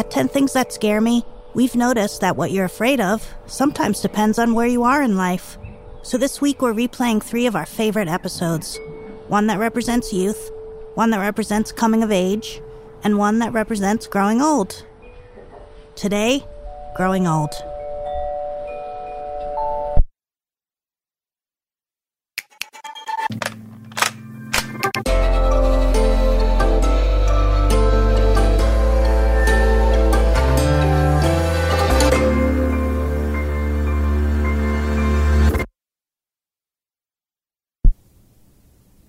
At 10 Things That Scare Me, we've noticed that what you're afraid of sometimes depends on where you are in life. So this week we're replaying three of our favorite episodes one that represents youth, one that represents coming of age, and one that represents growing old. Today, growing old.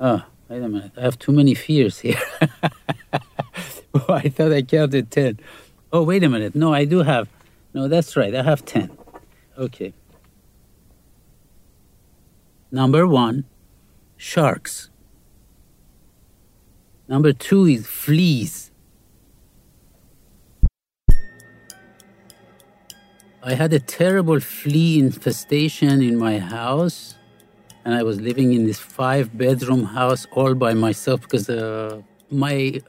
Oh, wait a minute. I have too many fears here. oh, I thought I counted 10. Oh, wait a minute. No, I do have. No, that's right. I have 10. Okay. Number one, sharks. Number two is fleas. I had a terrible flea infestation in my house and I was living in this five bedroom house all by myself because uh, my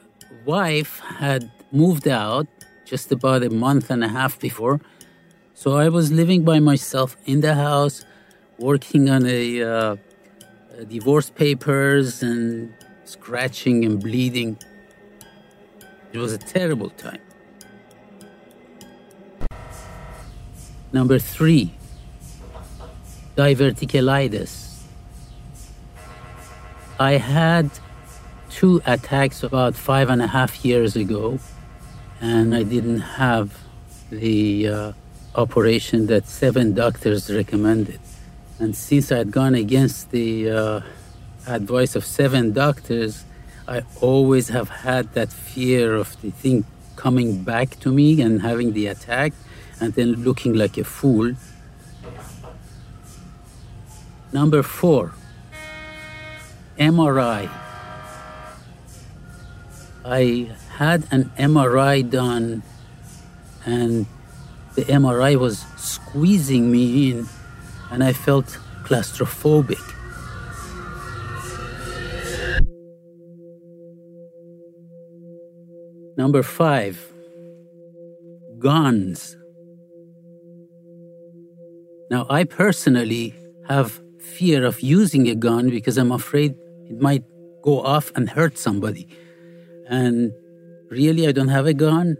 wife had moved out just about a month and a half before. So I was living by myself in the house, working on a, uh, divorce papers and scratching and bleeding. It was a terrible time. Number three, diverticulitis. I had two attacks about five and a half years ago, and I didn't have the uh, operation that seven doctors recommended. And since I had gone against the uh, advice of seven doctors, I always have had that fear of the thing coming back to me and having the attack and then looking like a fool. Number four, MRI. I had an MRI done, and the MRI was squeezing me in, and I felt claustrophobic. Number five, guns. Now, I personally have fear of using a gun because I'm afraid it might go off and hurt somebody. And really, I don't have a gun.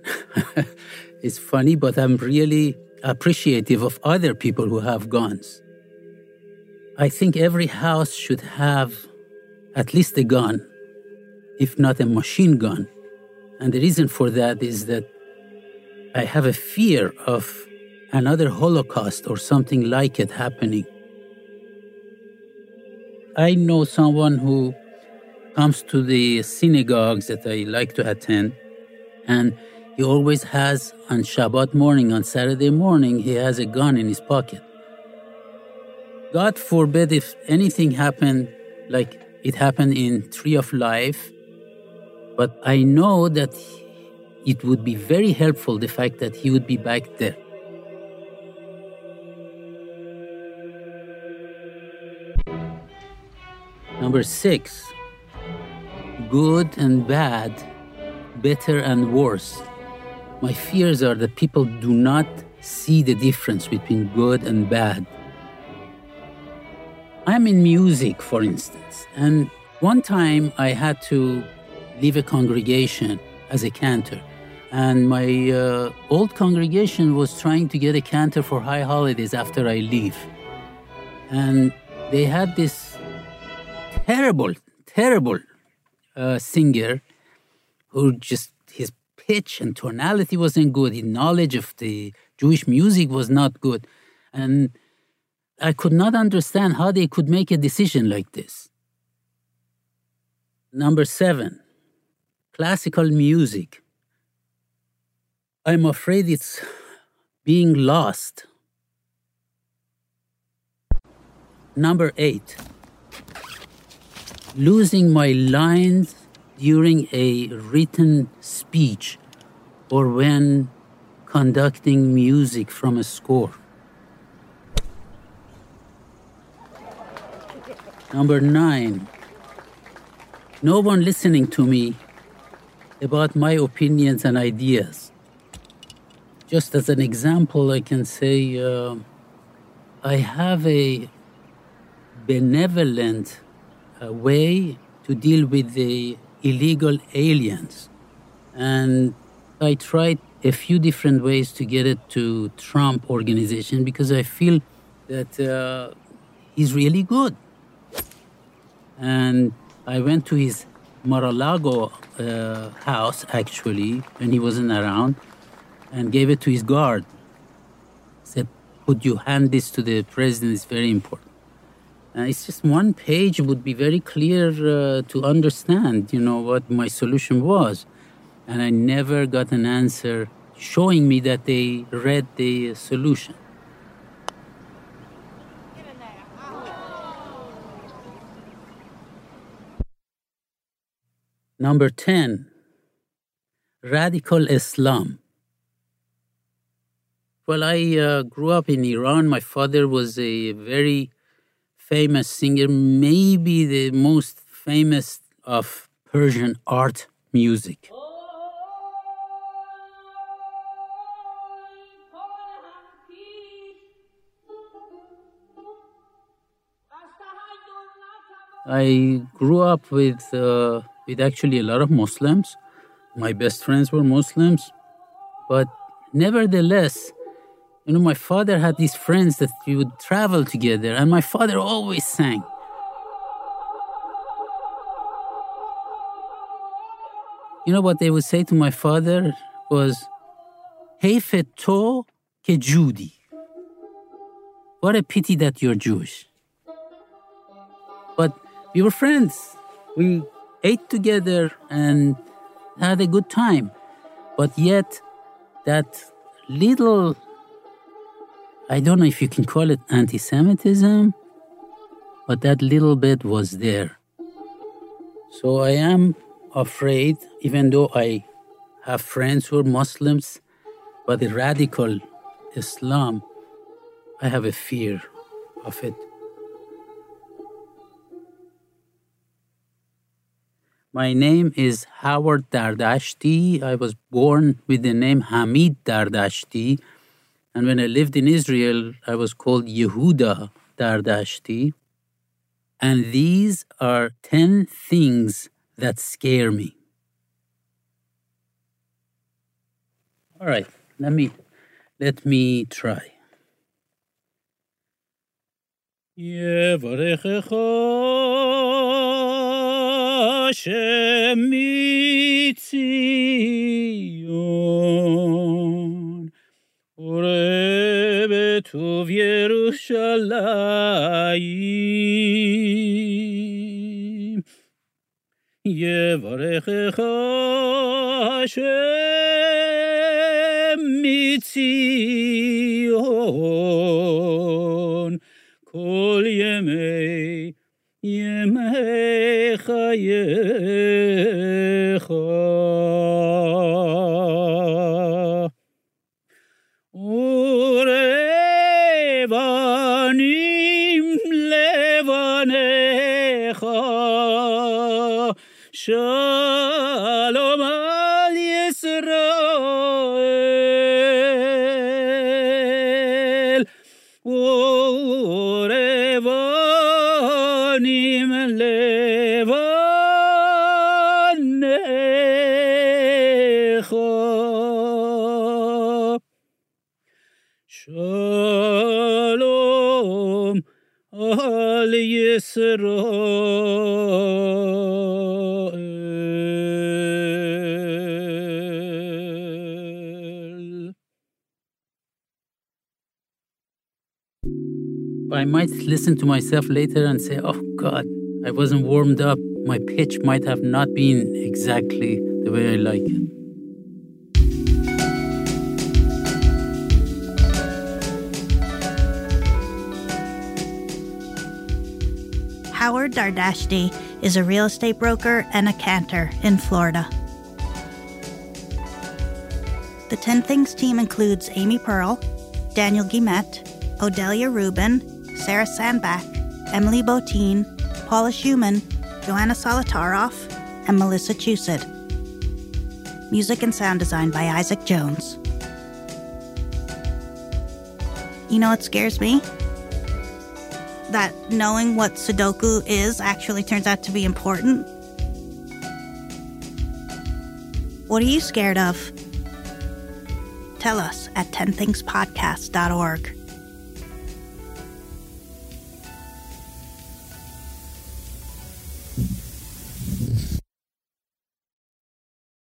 it's funny, but I'm really appreciative of other people who have guns. I think every house should have at least a gun, if not a machine gun. And the reason for that is that I have a fear of another Holocaust or something like it happening. I know someone who comes to the synagogues that I like to attend, and he always has on Shabbat morning, on Saturday morning, he has a gun in his pocket. God forbid if anything happened like it happened in Tree of Life, but I know that it would be very helpful the fact that he would be back there. Number six, good and bad, better and worse. My fears are that people do not see the difference between good and bad. I'm in music, for instance, and one time I had to leave a congregation as a cantor, and my uh, old congregation was trying to get a cantor for high holidays after I leave. And they had this terrible, terrible uh, singer who just his pitch and tonality wasn't good. His knowledge of the Jewish music was not good, and I could not understand how they could make a decision like this. Number seven, classical music. I'm afraid it's being lost. Number eight, losing my lines during a written speech or when conducting music from a score. Number nine, no one listening to me about my opinions and ideas. just as an example, I can say uh, I have a benevolent uh, way to deal with the illegal aliens. And I tried a few different ways to get it to Trump organization because I feel that uh, he's really good. And I went to his Mar-a-Lago uh, house actually when he wasn't around and gave it to his guard. Said, "Would you hand this to the president? It's very important." Uh, it's just one page would be very clear uh, to understand, you know, what my solution was. And I never got an answer showing me that they read the solution. Number 10, radical Islam. Well, I uh, grew up in Iran. My father was a very famous singer, maybe the most famous of Persian art music. I grew up with uh, with actually a lot of Muslims. My best friends were Muslims, but nevertheless, you know, my father had these friends that we would travel together, and my father always sang. You know what they would say to my father was, حیف to ke Judi." What a pity that you're Jewish. But we were friends. We ate together and had a good time. But yet, that little I don't know if you can call it anti Semitism, but that little bit was there. So I am afraid, even though I have friends who are Muslims, but the radical Islam, I have a fear of it. My name is Howard Dardashti. I was born with the name Hamid Dardashti and when I lived in Israel, I was called Yehuda Dardashti. And these are 10 things that scare me. All right, let me let me try. טוב ירושלים. יברכך השם מציון כל ימי ימי חייך. Shalom I might listen to myself later and say, oh God, I wasn't warmed up. My pitch might have not been exactly the way I like it. Howard Dardashti is a real estate broker and a cantor in Florida. The 10 Things team includes Amy Pearl, Daniel Guimet, Odelia Rubin, Sarah Sandbach, Emily Botein, Paula Szuchman, Joanna Solotaroff, and Melissa Chusid. Music and sound design by Isaac Jones. You know what scares me? That knowing what Sudoku is actually turns out to be important. What are you scared of? Tell us at 10thingspodcast.org.